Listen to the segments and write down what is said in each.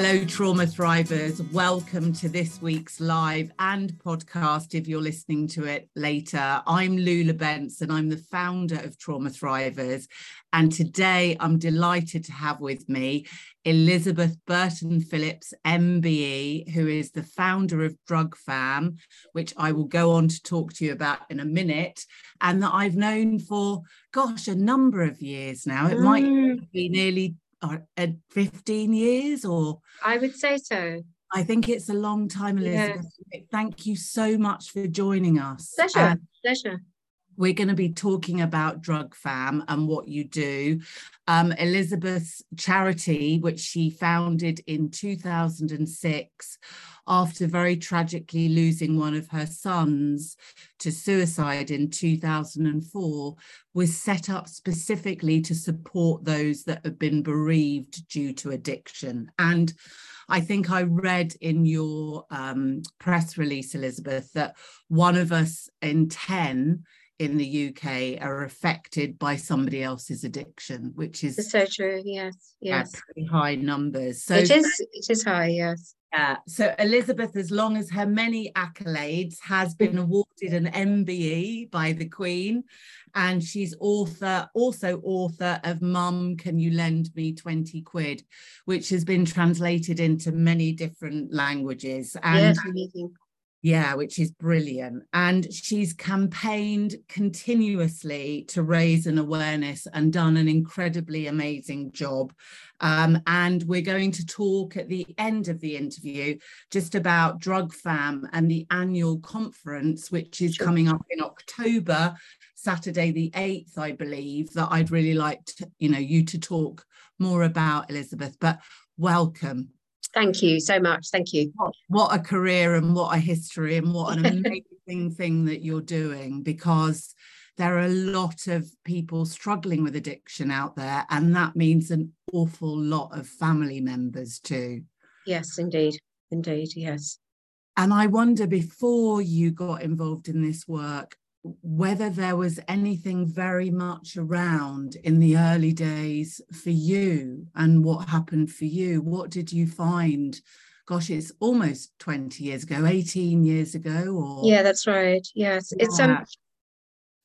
Hello, Trauma Thrivers. Welcome to this week's live and podcast if you're listening to it later. I'm Lou Lebentz and I'm the founder of Trauma Thrivers. And today I'm delighted to have with me Elizabeth Burton Phillips, MBE, who is the founder of Drug Fam, which I will go on to talk to you about in a minute, and that I've known for, gosh, a number of years now. It mm. might be nearly uh, 15 years or I would say so. I think it's a long time, Elizabeth. Yes. Thank you so much for joining us. Pleasure. Pleasure. We're going to be talking about Drug Fam and what you do. Um, Elizabeth's charity, which she founded in 2006 after very tragically losing one of her sons to suicide in 2004, was set up specifically to support those that have been bereaved due to addiction. And I think I read in your um, press release, Elizabeth, that one of us in 10 in the UK are affected by somebody else's addiction, which is so true. Yes, yes, pretty high numbers. So it is. It is high. Yes. Yeah. So Elizabeth, as long as her many accolades, has been mm. awarded an MBE by the Queen, and she's author, also author of "Mum, Can You Lend Me Twenty Quid," which has been translated into many different languages. And yes, amazing yeah, which is brilliant. And she's campaigned continuously to raise an awareness and done an incredibly amazing job. Um, and we're going to talk at the end of the interview just about Drug Fam and the annual conference, which is coming up in October, Saturday the 8th, I believe, that I'd really like to, you know, you to talk more about, Elizabeth. But welcome. Thank you so much. Thank you. What, what a career and what a history and what an amazing thing that you're doing because there are a lot of people struggling with addiction out there, and that means an awful lot of family members too. Yes, indeed. Indeed, yes. And I wonder before you got involved in this work, whether there was anything very much around in the early days for you and what happened for you. What did you find? Gosh, it's almost 20 years ago, 18 years ago, or yeah, that's right. Yes. Yeah. It's um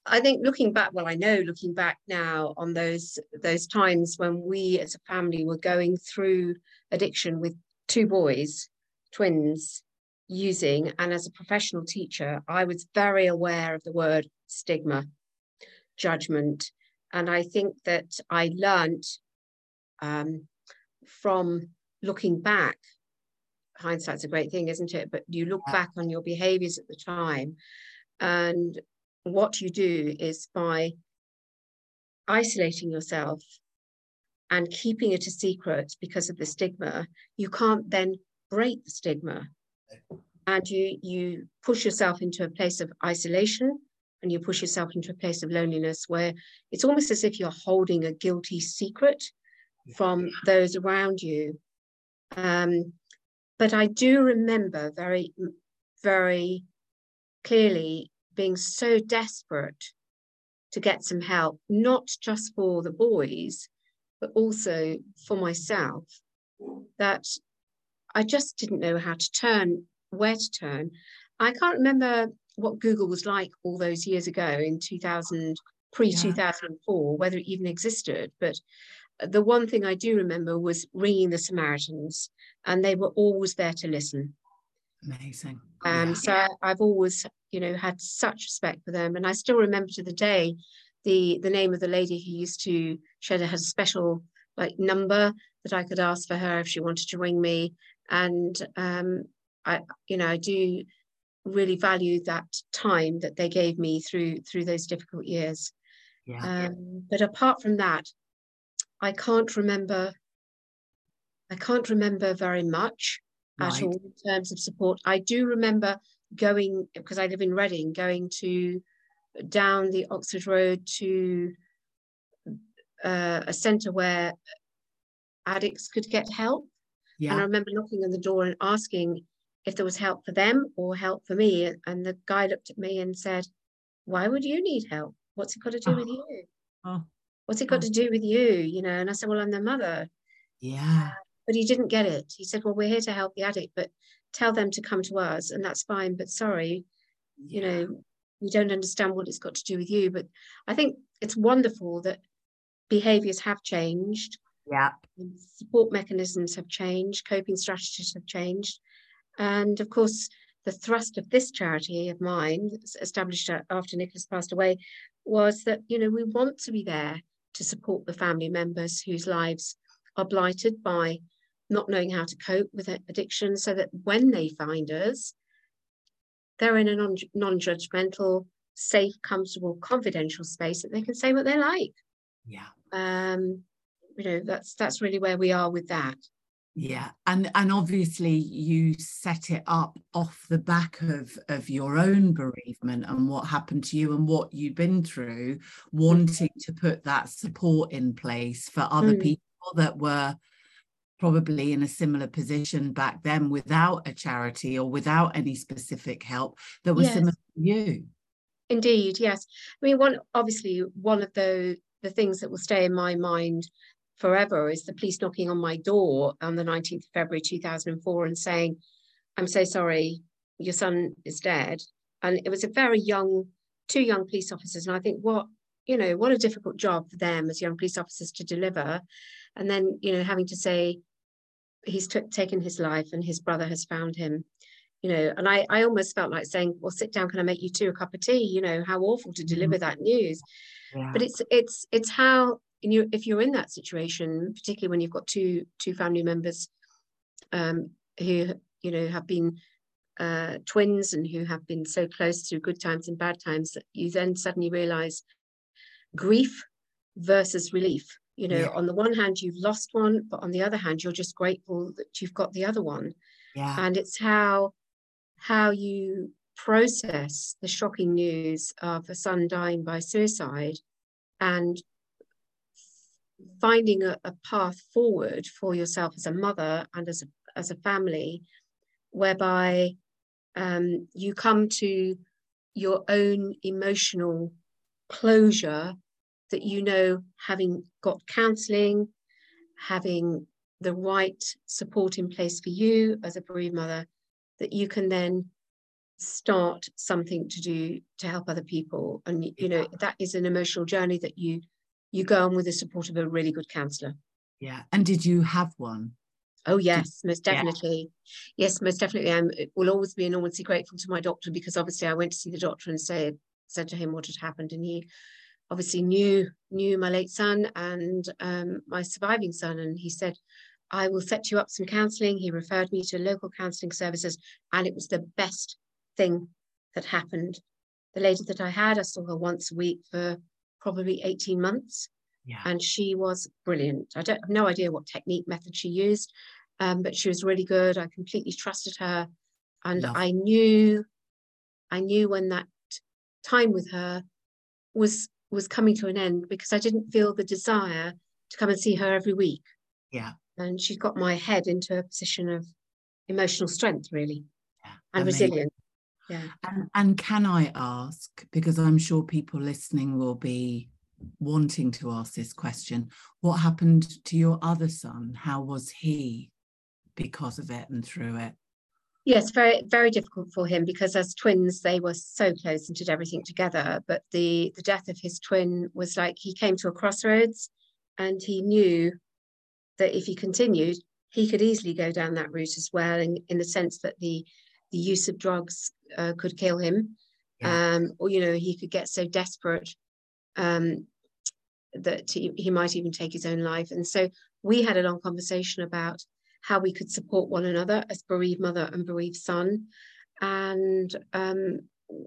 I think looking back, well, I know looking back now on those those times when we as a family were going through addiction with two boys, twins, using. And as a professional teacher, I was very aware of the word stigma, judgment. And I think that I learned um, from looking back. Hindsight's a great thing, isn't it? But you look back on your behaviors at the time. And what you do is by isolating yourself and keeping it a secret because of the stigma, you can't then break the stigma and you you push yourself into a place of isolation and you push yourself into a place of loneliness where it's almost as if you're holding a guilty secret from those around you. Um, but i do remember very very clearly being so desperate to get some help not just for the boys but also for myself that I just didn't know how to turn, where to turn. I can't remember what Google was like all those years ago in 2000, pre 2004, whether it even existed. But the one thing I do remember was ringing the Samaritans, and they were always there to listen. Amazing. Um, yeah. So I've always, you know, had such respect for them, and I still remember to the day the the name of the lady who used to. She had a special like number that I could ask for her if she wanted to ring me, and um, I, you know, I do really value that time that they gave me through through those difficult years. Yeah. Um, but apart from that, I can't remember. I can't remember very much right. at all in terms of support. I do remember going because I live in Reading, going to down the Oxford Road to uh, a centre where addicts could get help. Yeah. And I remember knocking on the door and asking if there was help for them or help for me. And the guy looked at me and said, Why would you need help? What's it got to do oh. with you? Oh. What's it got oh. to do with you? You know, and I said, Well, I'm their mother. Yeah. Uh, but he didn't get it. He said, "Well, we're here to help the addict, but tell them to come to us, and that's fine. But sorry, yeah. you know, we don't understand what it's got to do with you." But I think it's wonderful that behaviors have changed. Yeah. Support mechanisms have changed, coping strategies have changed. And of course, the thrust of this charity of mine, established after Nicholas passed away, was that, you know, we want to be there to support the family members whose lives are blighted by not knowing how to cope with addiction so that when they find us, they're in a non judgmental, safe, comfortable, confidential space that they can say what they like. Yeah. Um, you know, that's that's really where we are with that. Yeah, and and obviously you set it up off the back of of your own bereavement and what happened to you and what you've been through, wanting to put that support in place for other mm. people that were probably in a similar position back then without a charity or without any specific help that was yes. similar to you. Indeed, yes. I mean, one obviously one of the the things that will stay in my mind forever is the police knocking on my door on the 19th of February 2004 and saying, I'm so sorry, your son is dead. And it was a very young, two young police officers. And I think what, you know, what a difficult job for them as young police officers to deliver. And then, you know, having to say he's t- taken his life and his brother has found him. You know, and I, I almost felt like saying, well, sit down, can I make you two a cup of tea? You know, how awful to deliver mm-hmm. that news. Yeah. But it's it's it's how and you if you're in that situation, particularly when you've got two two family members um, who you know have been uh, twins and who have been so close through good times and bad times that you then suddenly realize grief versus relief. You know, yeah. on the one hand, you've lost one, but on the other hand, you're just grateful that you've got the other one. Yeah. And it's how how you process the shocking news of a son dying by suicide and finding a, a path forward for yourself as a mother and as a, as a family, whereby um, you come to your own emotional closure that you know having got counseling, having the right support in place for you as a bereaved mother, that you can then start something to do to help other people. And you know, that is an emotional journey that you you go on with the support of a really good counsellor. Yeah. And did you have one? Oh yes, most definitely. Yeah. Yes, most definitely. I will always be enormously grateful to my doctor because obviously I went to see the doctor and said said to him what had happened, and he obviously knew knew my late son and um, my surviving son, and he said, "I will set you up some counselling." He referred me to local counselling services, and it was the best thing that happened. The lady that I had, I saw her once a week for probably 18 months. Yeah. And she was brilliant. I don't have no idea what technique method she used, um, but she was really good. I completely trusted her. And Love. I knew, I knew when that time with her was was coming to an end because I didn't feel the desire to come and see her every week. Yeah. And she got my head into a position of emotional strength, really, yeah. and Amazing. resilience. Yeah. And, and can I ask, because I'm sure people listening will be wanting to ask this question, what happened to your other son? How was he because of it and through it? Yes, very very difficult for him because as twins they were so close and did everything together. But the the death of his twin was like he came to a crossroads, and he knew that if he continued, he could easily go down that route as well. In in the sense that the the use of drugs uh, could kill him, yeah. um, or you know he could get so desperate um, that he, he might even take his own life. And so we had a long conversation about how we could support one another as bereaved mother and bereaved son, and um,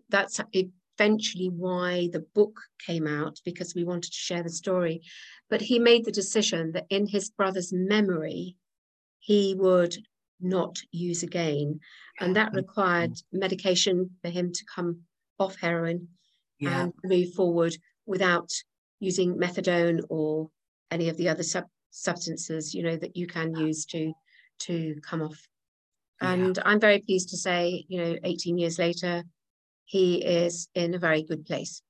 that's eventually why the book came out because we wanted to share the story. But he made the decision that in his brother's memory, he would not use again. And that mm-hmm. required medication for him to come off heroin yeah. and move forward without using methadone or any of the other sub- substances, you know, that you can use to to come off. Yeah. And I'm very pleased to say, you know, 18 years later, he is in a very good place.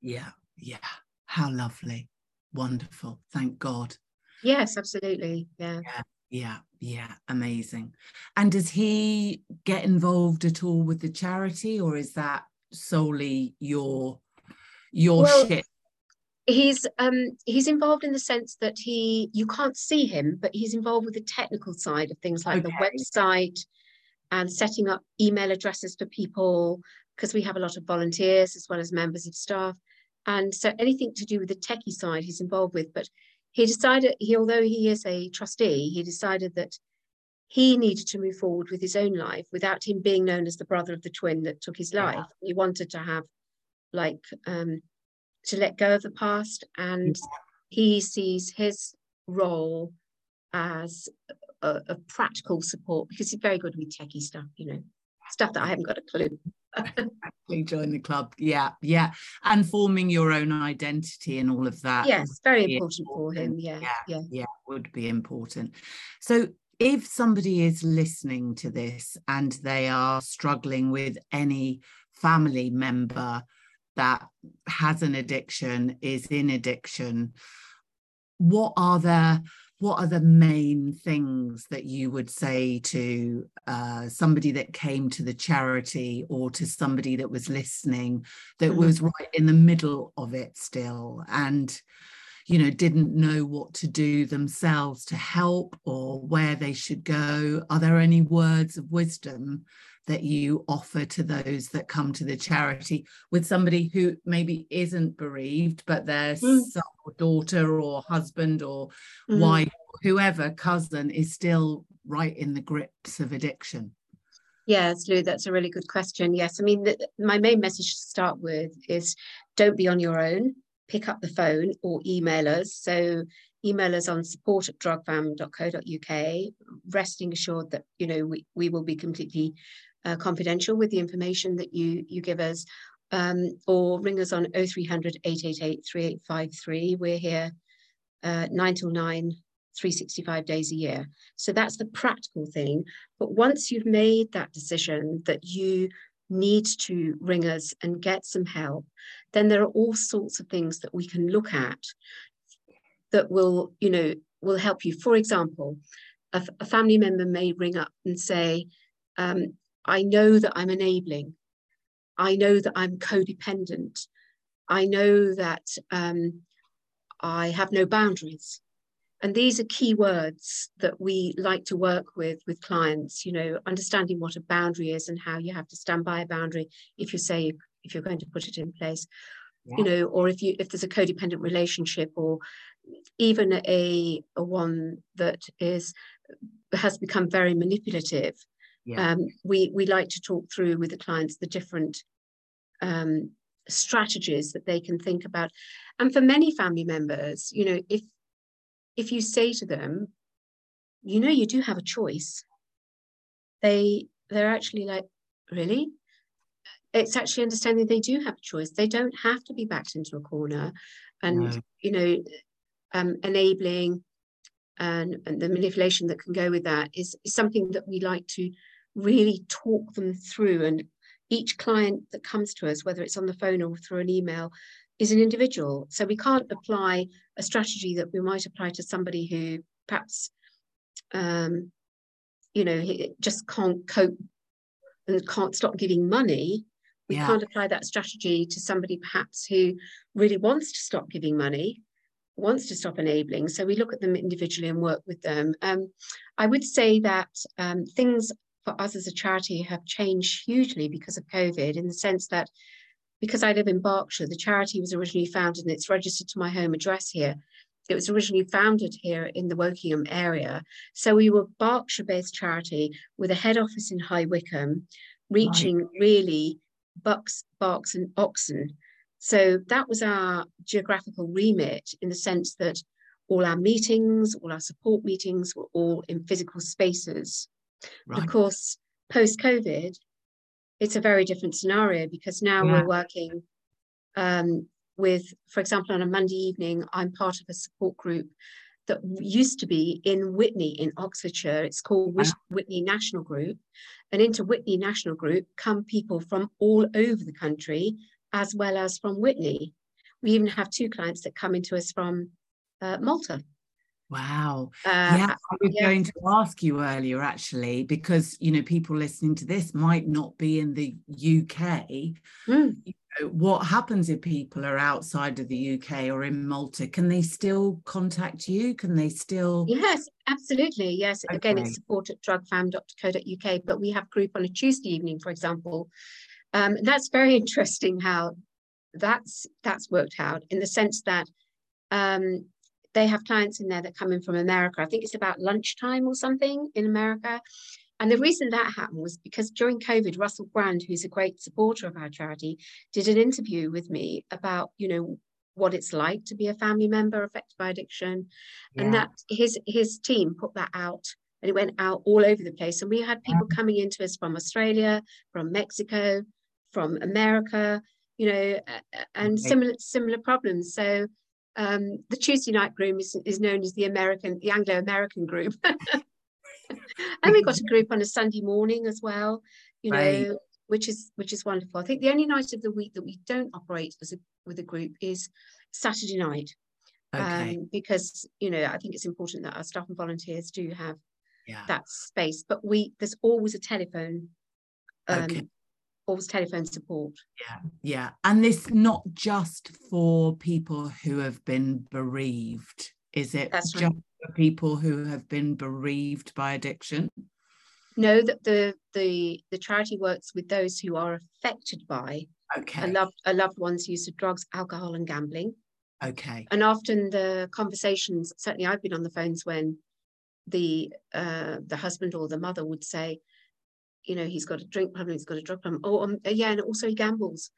Yeah, yeah. How lovely. Wonderful. Thank God. Yes, absolutely. Yeah. Yeah. Yeah Yeah, amazing. And does he get involved at all with the charity or is that solely your your well, shit? He's um he's involved in the sense that he you can't see him, but he's involved with the technical side of things like okay. the website and setting up email addresses for people because we have a lot of volunteers as well as members of staff. And so anything to do with the techie side he's involved with, but he decided he although he is a trustee he decided that he needed to move forward with his own life without him being known as the brother of the twin that took his life. Yeah. he wanted to have like um to let go of the past and he sees his role as a, a, practical support because he's very good with techie stuff you know stuff that i haven't got a clue join the club. Yeah yeah. And forming your own identity and all of that yes very important, important, for him yeah, yeah yeah. yeah would be important. So if somebody is listening to this and they are struggling with any family member that has an addiction is in addiction what are the what are the main things that you would say to uh, somebody that came to the charity or to somebody that was listening that mm-hmm. was right in the middle of it still and you know didn't know what to do themselves to help or where they should go are there any words of wisdom that you offer to those that come to the charity with somebody who maybe isn't bereaved, but their mm. son or daughter or husband or mm. wife, whoever, cousin is still right in the grips of addiction? Yes, Lou, that's a really good question. Yes, I mean, the, my main message to start with is don't be on your own. Pick up the phone or email us. So email us on support at drugfam.co.uk, resting assured that, you know, we, we will be completely uh, confidential with the information that you, you give us, um, or ring us on 0300 888 3853. We're here uh, 9 till 9, 365 days a year. So that's the practical thing. But once you've made that decision that you need to ring us and get some help, then there are all sorts of things that we can look at that will, you know, will help you. For example, a, a family member may ring up and say, um, I know that I'm enabling. I know that I'm codependent. I know that um, I have no boundaries. And these are key words that we like to work with with clients, you know, understanding what a boundary is and how you have to stand by a boundary if you say if you're going to put it in place. Yeah. You know, or if you if there's a codependent relationship or even a, a one that is has become very manipulative yeah. Um, we, we like to talk through with the clients the different um, strategies that they can think about. And for many family members, you know, if if you say to them, you know, you do have a choice, they they're actually like, really? It's actually understanding they do have a choice. They don't have to be backed into a corner, and you know, um, enabling and, and the manipulation that can go with that is, is something that we like to really talk them through. And each client that comes to us, whether it's on the phone or through an email, is an individual. So we can't apply a strategy that we might apply to somebody who perhaps, um, you know, just can't cope and can't stop giving money. We yeah. can't apply that strategy to somebody perhaps who really wants to stop giving money, wants to stop enabling. So we look at them individually and work with them. Um, I would say that um, things for us as a charity have changed hugely because of COVID in the sense that because I live in Berkshire, the charity was originally founded and it's registered to my home address here. It was originally founded here in the Wokingham area. So we were Berkshire-based charity with a head office in High Wycombe, reaching right. really bucks, Berks and Oxon. So that was our geographical remit in the sense that all our meetings, all our support meetings were all in physical spaces. Right. Of course, post COVID, it's a very different scenario because now yeah. we're working um, with, for example, on a Monday evening, I'm part of a support group that used to be in Witney in Oxfordshire. It's called wow. Witney National Group. And into Witney National Group come people from all over the country, as well as from Witney. We even have two clients that come into us from uh, Malta. Wow. Uh, yeah, I was yeah. going to ask you earlier actually, because you know, people listening to this might not be in the UK. Mm. You know, what happens if people are outside of the UK or in Malta? Can they still contact you? Can they still Yes, absolutely. Yes. Okay. Again, it's support at drugfam.co.uk, but we have group on a Tuesday evening, for example. Um, that's very interesting how that's that's worked out in the sense that um, they have clients in there that come in from America. I think it's about lunchtime or something in America. And the mm-hmm. reason that happened was because during COVID, Russell Brand, who's a great supporter of our charity, did an interview with me about, you know, what it's like to be a family member affected by addiction. Yeah. And that his his team put that out and it went out all over the place. And we had mm-hmm. people yeah. coming into us from Australia, from Mexico, from America, you know, and okay. similar similar problems. So um, the Tuesday night group is, is known as the American, the Anglo-American group. and we've got a group on a Sunday morning as well, you know, right. which is which is wonderful. I think the only night of the week that we don't operate as a with a group is Saturday night. Okay. Um, because you know, I think it's important that our staff and volunteers do have yeah. that space. But we there's always a telephone um, okay always telephone support. Yeah, yeah. And this not just for people who have been bereaved, is it? That's just right. for people who have been bereaved by addiction? No, that the the the charity works with those who are affected by okay. a loved a loved one's use of drugs, alcohol, and gambling. Okay. And often the conversations, certainly I've been on the phones when the uh, the husband or the mother would say, you know, he's got a drink problem, he's got a drug problem. Oh, um, yeah, and also he gambles.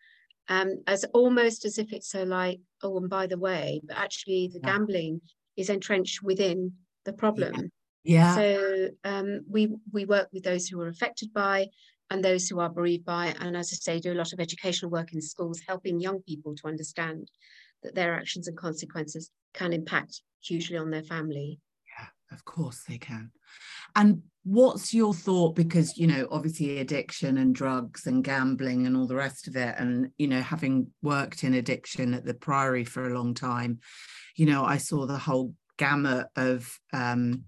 Um, as almost as if it's so like, oh, and by the way, but actually the yeah. gambling is entrenched within the problem. Yeah. So um, we we work with those who are affected by and those who are bereaved by, and as I say, do a lot of educational work in schools, helping young people to understand that their actions and consequences can impact hugely on their family. Of course they can. And what's your thought because you know obviously addiction and drugs and gambling and all the rest of it and you know having worked in addiction at the priory for a long time you know i saw the whole gamut of um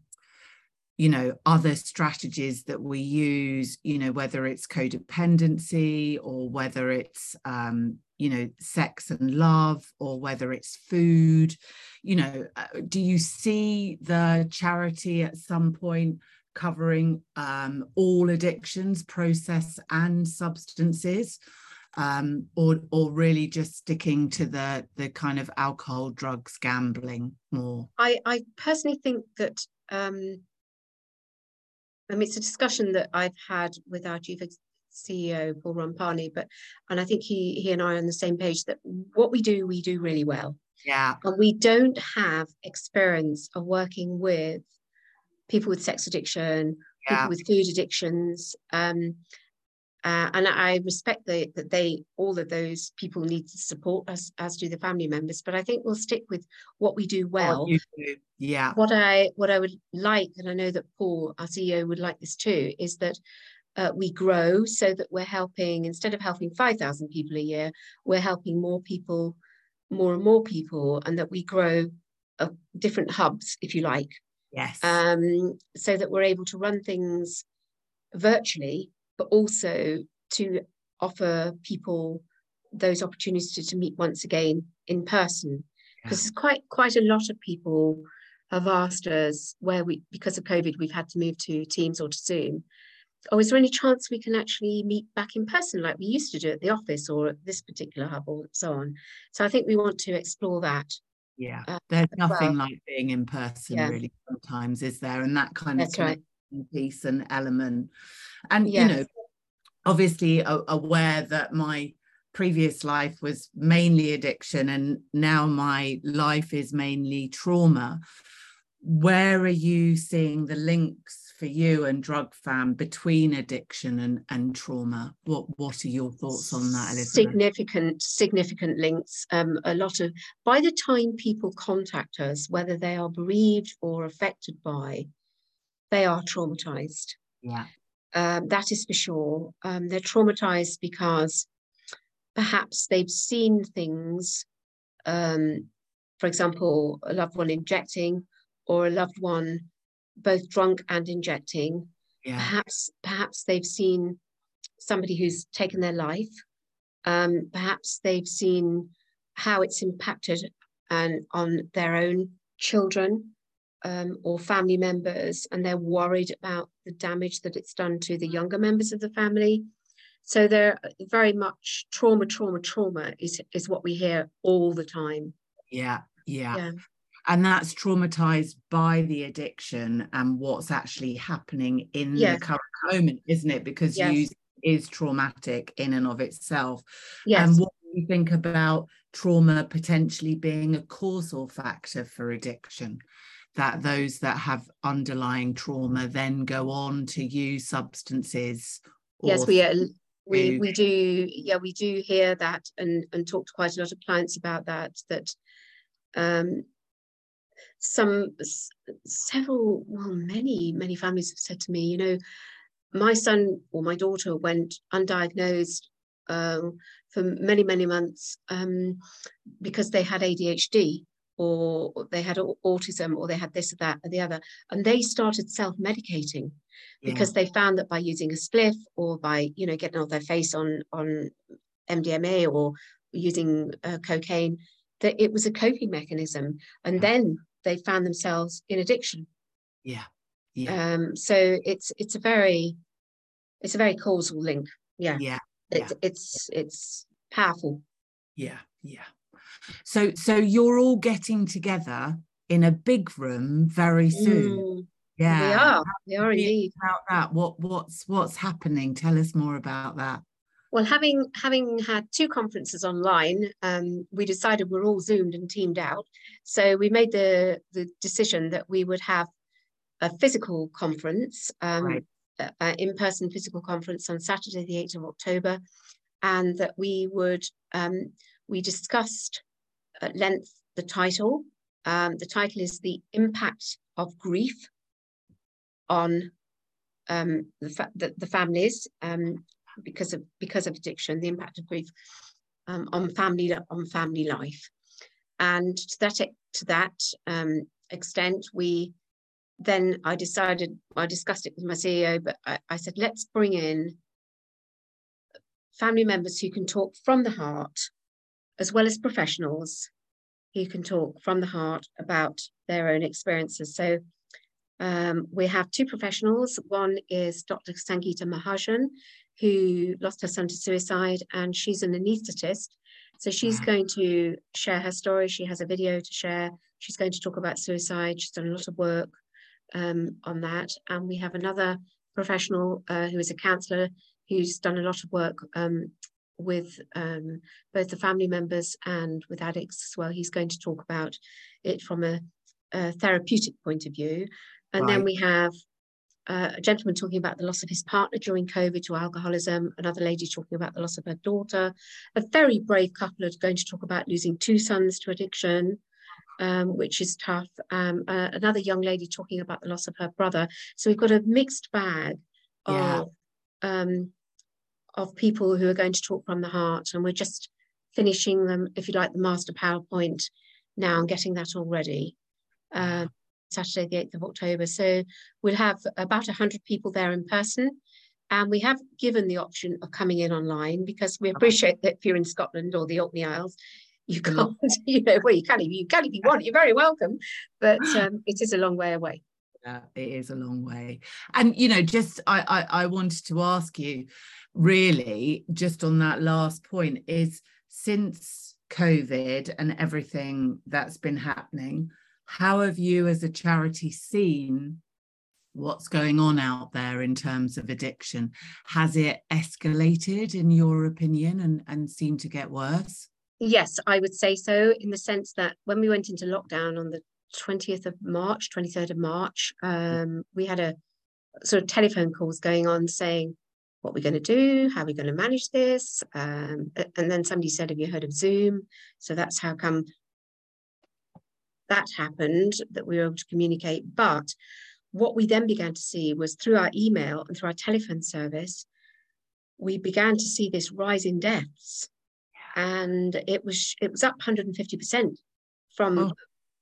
you know other strategies that we use you know whether it's codependency or whether it's um you know sex and love or whether it's food you know uh, do you see the charity at some point covering um, all addictions, process and substances, um, or or really just sticking to the the kind of alcohol, drugs, gambling more? I I personally think that. Um, I mean, it's a discussion that I've had with our chief CEO Paul Rampani, but and I think he he and I are on the same page that what we do we do really well. Yeah. And we don't have experience of working with people with sex addiction, yeah. people with food addictions. Um, uh, and I respect the, that they all of those people need to support us, as do the family members. But I think we'll stick with what we do well. Do. Yeah. What I what I would like, and I know that Paul, our CEO, would like this too, is that uh, we grow so that we're helping instead of helping five thousand people a year, we're helping more people, more and more people, and that we grow uh, different hubs, if you like, Yes. Um, so that we're able to run things virtually, but also to offer people those opportunities to, to meet once again in person. Because yeah. quite quite a lot of people have asked us where we because of COVID we've had to move to Teams or to Zoom. Oh, is there any chance we can actually meet back in person like we used to do at the office or at this particular hub or so on? So I think we want to explore that yeah uh, there's nothing well. like being in person yeah. really sometimes is there and that kind That's of right. Piece and element and yes. you know obviously aware that my previous life was mainly addiction and now my life is mainly trauma where are you seeing the links for you and drug fam between addiction and, and trauma what what are your thoughts on that Elizabeth? significant significant links um, a lot of by the time people contact us whether they are bereaved or affected by they are traumatized yeah um, that is for sure um, they're traumatized because perhaps they've seen things um, for example a loved one injecting or a loved one both drunk and injecting. Yeah. Perhaps, perhaps they've seen somebody who's taken their life. Um, perhaps they've seen how it's impacted and on their own children um, or family members, and they're worried about the damage that it's done to the younger members of the family. So they're very much trauma, trauma, trauma is is what we hear all the time. Yeah, yeah. yeah. And that's traumatized by the addiction and what's actually happening in yes. the current moment, isn't it? Because yes. use is traumatic in and of itself. Yes. And what do you think about trauma potentially being a causal factor for addiction? That those that have underlying trauma then go on to use substances. Yes, we are we we do yeah we do hear that and and talk to quite a lot of clients about that that um some several well many many families have said to me you know my son or my daughter went undiagnosed um, for many many months um, because they had adhd or they had autism or they had this or that or the other and they started self-medicating yeah. because they found that by using a spliff or by you know getting all their face on on mdma or using uh, cocaine that it was a coping mechanism and yeah. then they found themselves in addiction. Yeah. Yeah. Um so it's it's a very it's a very causal link. Yeah. Yeah, yeah. it's it's powerful. Yeah. Yeah so so you're all getting together in a big room very soon. Mm, yeah. we are we are indeed. about that? What what's what's happening? Tell us more about that. Well, having having had two conferences online, um, we decided we're all zoomed and teamed out. So we made the the decision that we would have a physical conference, um, right. uh, in-person physical conference on Saturday, the 8th of October, and that we would um, we discussed at length the title. Um, the title is the impact of grief on um, the, fa- the, the, families um, because of because of addiction, the impact of grief um, on family on family life, and to that to that um, extent, we then I decided I discussed it with my CEO, but I, I said let's bring in family members who can talk from the heart, as well as professionals who can talk from the heart about their own experiences. So um, we have two professionals. One is Dr. Sangeeta Mahajan, who lost her son to suicide, and she's an anaesthetist. So she's wow. going to share her story. She has a video to share. She's going to talk about suicide. She's done a lot of work um, on that. And we have another professional uh, who is a counsellor who's done a lot of work um, with um, both the family members and with addicts as well. He's going to talk about it from a, a therapeutic point of view. And right. then we have uh, a gentleman talking about the loss of his partner during COVID to alcoholism, another lady talking about the loss of her daughter, a very brave couple are going to talk about losing two sons to addiction, um, which is tough. Um, uh, another young lady talking about the loss of her brother. So we've got a mixed bag yeah. of, um, of people who are going to talk from the heart, and we're just finishing them, if you like, the master PowerPoint now and getting that all ready. Um, Saturday, the 8th of October. So we'll have about 100 people there in person. And we have given the option of coming in online because we appreciate that if you're in Scotland or the Orkney Isles, you can't, you know, well, you can if you can if you want, you're very welcome. But um, it is a long way away. Yeah, it is a long way. And you know, just I, I I wanted to ask you, really, just on that last point, is since COVID and everything that's been happening, how have you as a charity seen what's going on out there in terms of addiction? Has it escalated in your opinion and, and seemed to get worse? Yes i would say so in the sense that when we went into lockdown on the 20th of march 23rd of march um, we had a sort of telephone calls going on saying what we're going to do how we're going to manage this um, and then somebody said have you heard of zoom so that's how come that happened, that we were able to communicate. But what we then began to see was through our email and through our telephone service, we began to see this rise in deaths. And it was it was up 150% from oh.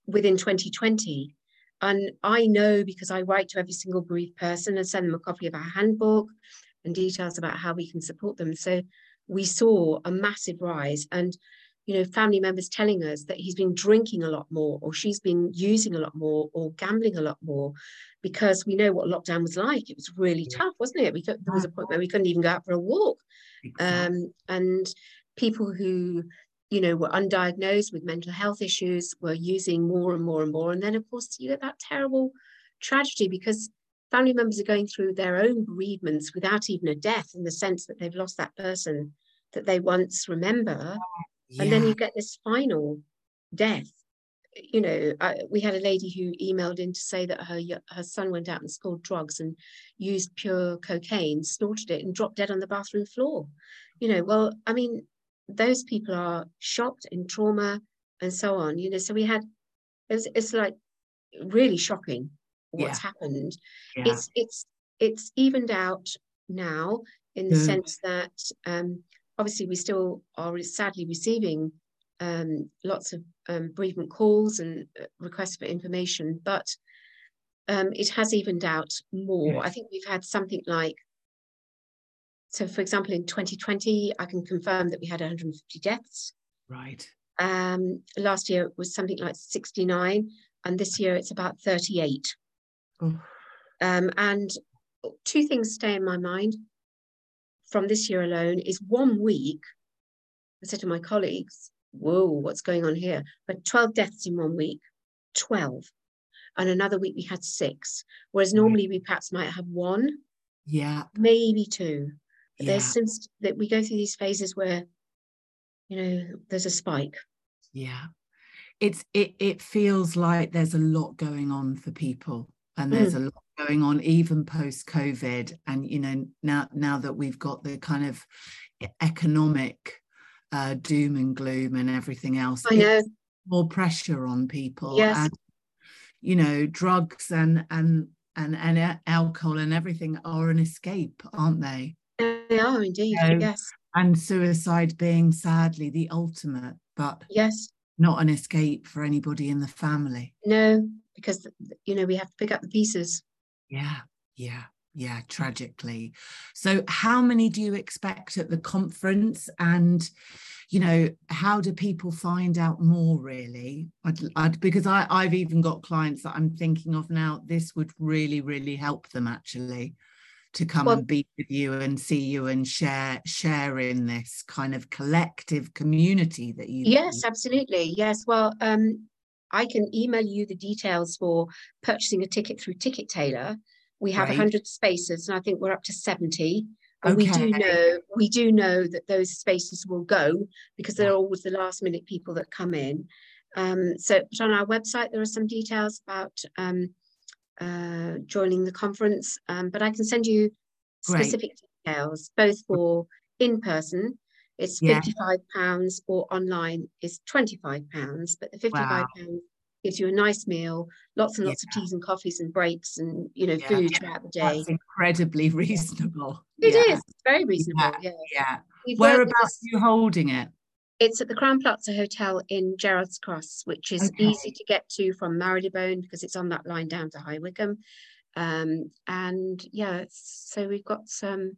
within 2020. and I know because I write to every single bereaved person and send them a copy of our handbook and details about how we can support them. So we saw a massive rise and you know family members telling us that he's been drinking a lot more or she's been using a lot more or gambling a lot more because we know what lockdown was like. It was really tough wasn't it? We could, there was a point where we couldn't even go out for a walk. Um, and people who you know were undiagnosed with mental health issues were using more and more and more. And then of course you get that terrible tragedy because family members are going through their own bereavements without even a death in the sense that they've lost that person that they once remember. Yeah. and then you get this final death. You know I, we had a lady who emailed in to say that her her son went out and scored drugs and used pure cocaine snorted it and dropped dead on the bathroom floor. You know well i mean those people are shocked in trauma and so on you know so we had it was, it's like really shocking what's yeah. happened yeah. it's it's it's evened out now in the mm. sense that um, obviously we still are sadly receiving um, lots of um, bereavement calls and uh, requests for information, but um, it has evened out more. Yes. I think we've had something like, so for example, in 2020, I can confirm that we had 150 deaths. Right. Um, last year it was something like 69, and this year it's about 38. Oh. Um, and two things stay in my mind from this year alone is one week. I said to my colleagues, whoa, what's going on here? But 12 deaths in one week, 12. And another week we had six. Whereas normally we perhaps might have one. Yeah. Maybe two. Yeah. There's since that we go through these phases where, you know, there's a spike. Yeah. It's it it feels like there's a lot going on for people and there's mm. a lot going on even post covid and you know now now that we've got the kind of economic uh, doom and gloom and everything else I know. more pressure on people yes. and you know drugs and and and and alcohol and everything are an escape aren't they they are indeed know, yes and suicide being sadly the ultimate but yes not an escape for anybody in the family no because you know we have to pick up the pieces. Yeah yeah yeah tragically. So how many do you expect at the conference? And you know how do people find out more really? I'd, I'd, because I, i've even got clients that i'm thinking of now this would really really help them actually to come well, and be with you and see you and share share in this kind of collective community that you yes absolutely. Yes well um I can email you the details for purchasing a ticket through Ticket Tailor. We have right. 100 spaces, and I think we're up to 70. And okay. we do know we do know that those spaces will go because they're always the last minute people that come in. Um, so, on our website there are some details about um, uh, joining the conference, um, but I can send you specific Great. details both for in person it's yeah. 55 pounds or online is 25 pounds but the 55 wow. pounds gives you a nice meal lots and lots yeah. of teas and coffees and breaks and you know yeah. food throughout the day That's incredibly reasonable It is very reasonable yeah, yeah. whereabouts are you holding it it's at the Crowne Plaza Hotel in Gerrards Cross, which is okay. easy to get to from Marylebone because it's on that line down to High Wycombe. Um, and yeah, so we've got some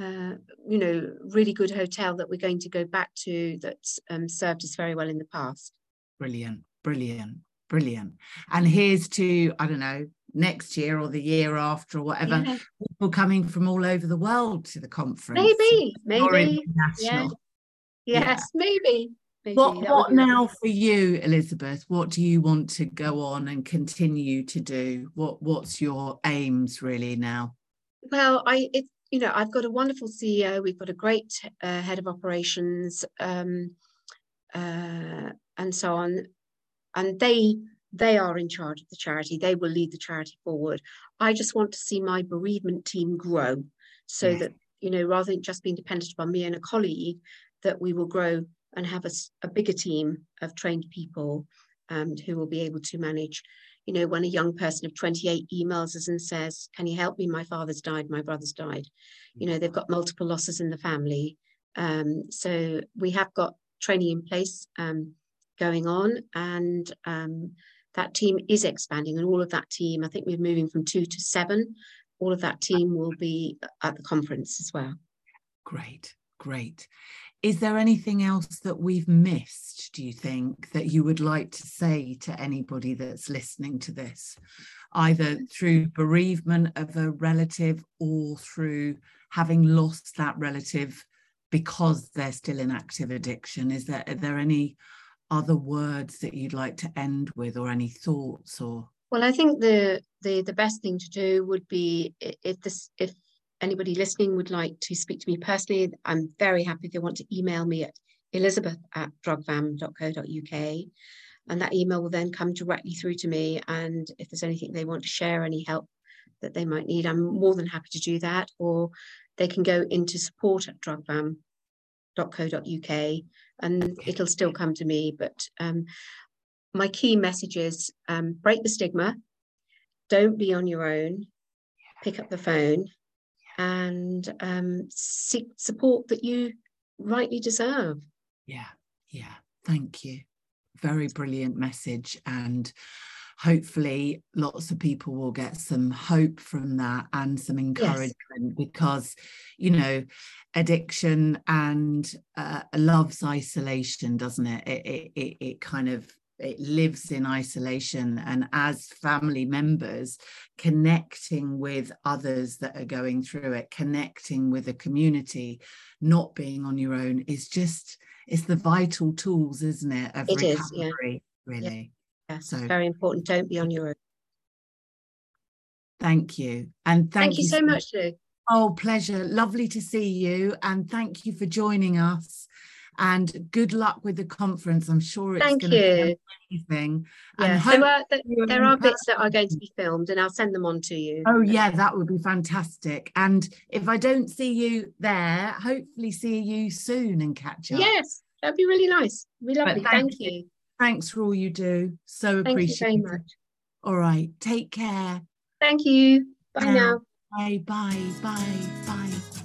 uh, you know, really good hotel that we're going to go back to that's um, served us very well in the past. Brilliant, brilliant, brilliant. And here's to, I don't know, next year or the year after or whatever, yeah. people coming from all over the world to the conference. Maybe, maybe. Yeah. Yes, yeah. maybe. Maybe. What what now for you, Elizabeth? What do you want to go on and continue to do? What what's your aims really now? Well, I it's you know, I've got a wonderful CEO. We've got a great uh, head of operations, um, uh, and so on. And they they are in charge of the charity. They will lead the charity forward. I just want to see my bereavement team grow, so yeah. that you know, rather than just being dependent upon me and a colleague, that we will grow and have a, a bigger team of trained people um, who will be able to manage you know, when a young person of 28 emails us and says, Can you help me? My father's died, my brother's died. You know, they've got multiple losses in the family. Um, so we have got training in place um, going on, and um, that team is expanding, and all of that team, I think we're moving from two to seven. All of that team will be at the conference as well. Great, great. Is there anything else that we've missed, do you think, that you would like to say to anybody that's listening to this, either mm. through bereavement of a relative or through having lost that relative because they're still in active addiction? Is there, are there any other words that you'd like to end with or any thoughts or? Well, I think the the the best thing to do would be if this if anybody listening would like to speak to me personally, I'm very happy if they want to email me at elizabeth at drugfam.co.uk. And that email will then come directly through to me. And if there's anything they want to share, any help that they might need, I'm more than happy to do that. Or they can go into support at drugfam.co.uk and it'll still come to me. But um, my key message is um, break the stigma, don't be on your own, pick up the phone and um, seek support that you rightly deserve. Yeah, yeah. Thank you. Very brilliant message. And hopefully, lots of people will get some hope from that and some encouragement yes. because, you know, addiction and uh, loves isolation, doesn't it? It, it, it, it kind of it lives in isolation and as family members connecting with others that are going through it connecting with a community not being on your own is just it's the vital tools isn't it of it recovery is, yeah. really yeah. so very important don't be on your own thank you and thank, thank you, you so much Lou. oh pleasure lovely to see you and thank you for joining us and good luck with the conference. I'm sure it's Thank going you. to be amazing. Yeah, there are, there are bits that are going to be filmed and I'll send them on to you. Oh yeah, that would be fantastic. And if I don't see you there, hopefully see you soon and catch up. Yes, that'd be really nice. We love Thank, thank you. you. Thanks for all you do. So appreciate it. thank appreciate you very much. All right. Take care. Thank you. Bye now. Bye, bye, bye, bye.